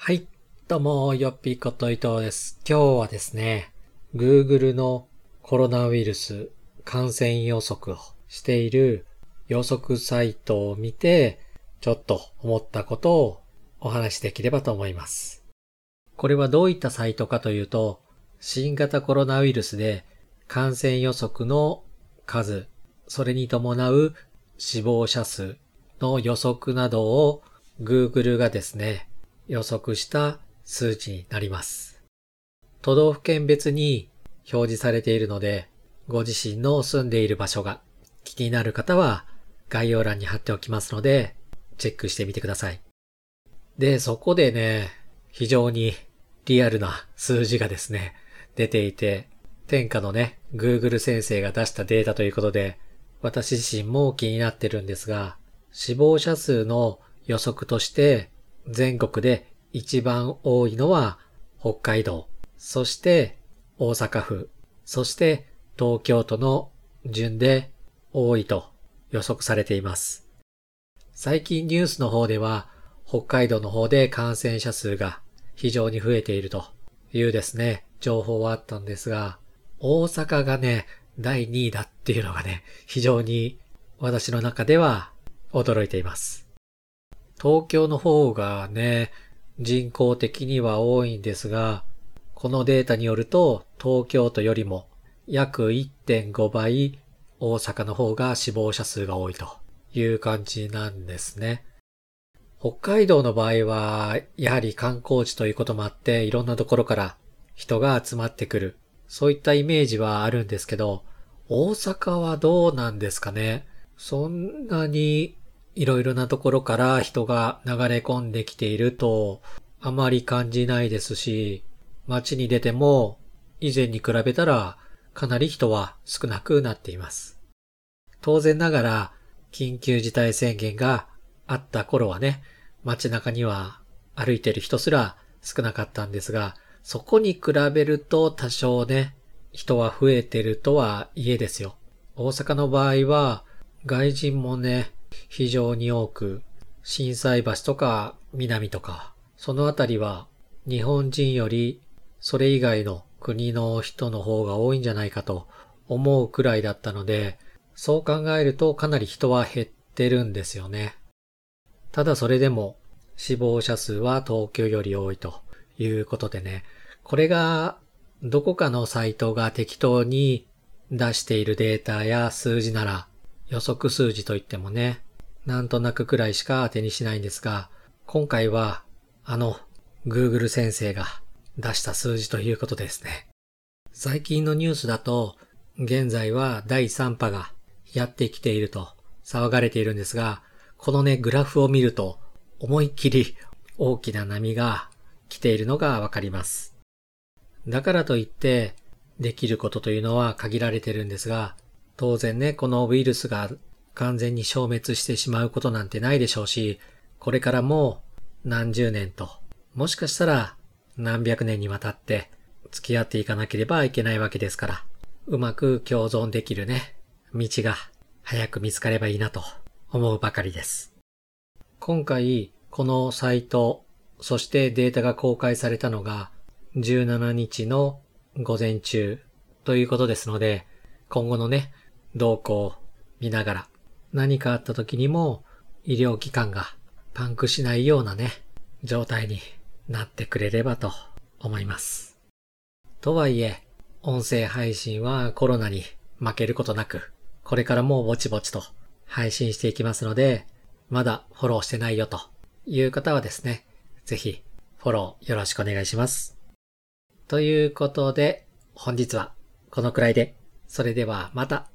はい。どうも、よっぴこと伊藤です。今日はですね、Google のコロナウイルス感染予測をしている予測サイトを見て、ちょっと思ったことをお話しできればと思います。これはどういったサイトかというと、新型コロナウイルスで感染予測の数、それに伴う死亡者数の予測などを Google がですね、予測した数値になります。都道府県別に表示されているので、ご自身の住んでいる場所が気になる方は概要欄に貼っておきますので、チェックしてみてください。で、そこでね、非常にリアルな数字がですね、出ていて、天下のね、Google 先生が出したデータということで、私自身も気になってるんですが、死亡者数の予測として全国で一番多いのは北海道、そして大阪府、そして東京都の順で多いと予測されています。最近ニュースの方では北海道の方で感染者数が非常に増えているというですね、情報はあったんですが、大阪がね、第2位だっていうのがね、非常に私の中では驚いています。東京の方がね、人口的には多いんですが、このデータによると東京都よりも約1.5倍大阪の方が死亡者数が多いという感じなんですね。北海道の場合は、やはり観光地ということもあって、いろんなところから人が集まってくる。そういったイメージはあるんですけど、大阪はどうなんですかね。そんなにいろいろなところから人が流れ込んできているとあまり感じないですし、街に出ても以前に比べたらかなり人は少なくなっています。当然ながら緊急事態宣言があった頃はね、街中には歩いてる人すら少なかったんですが、そこに比べると多少ね、人は増えてるとはいえですよ。大阪の場合は外人もね、非常に多く、震災橋とか南とか、そのあたりは日本人よりそれ以外の国の人の方が多いんじゃないかと思うくらいだったので、そう考えるとかなり人は減ってるんですよね。ただそれでも死亡者数は東京より多いということでね、これがどこかのサイトが適当に出しているデータや数字なら予測数字といってもね、なんとなくくらいしか当てにしないんですが、今回はあの Google 先生が出した数字ということですね。最近のニュースだと、現在は第3波がやってきていると騒がれているんですが、このね、グラフを見ると思いっきり大きな波が来ているのがわかります。だからといってできることというのは限られてるんですが、当然ね、このウイルスが完全に消滅してしまうことなんてないでしょうし、これからも何十年と、もしかしたら何百年にわたって付き合っていかなければいけないわけですから、うまく共存できるね、道が早く見つかればいいなと思うばかりです。今回、このサイト、そしてデータが公開されたのが17日の午前中ということですので、今後のね、動向を見ながら、何かあった時にも医療機関がパンクしないようなね、状態になってくれればと思います。とはいえ、音声配信はコロナに負けることなく、これからもぼちぼちと配信していきますので、まだフォローしてないよという方はですね、ぜひフォローよろしくお願いします。ということで、本日はこのくらいで、それではまた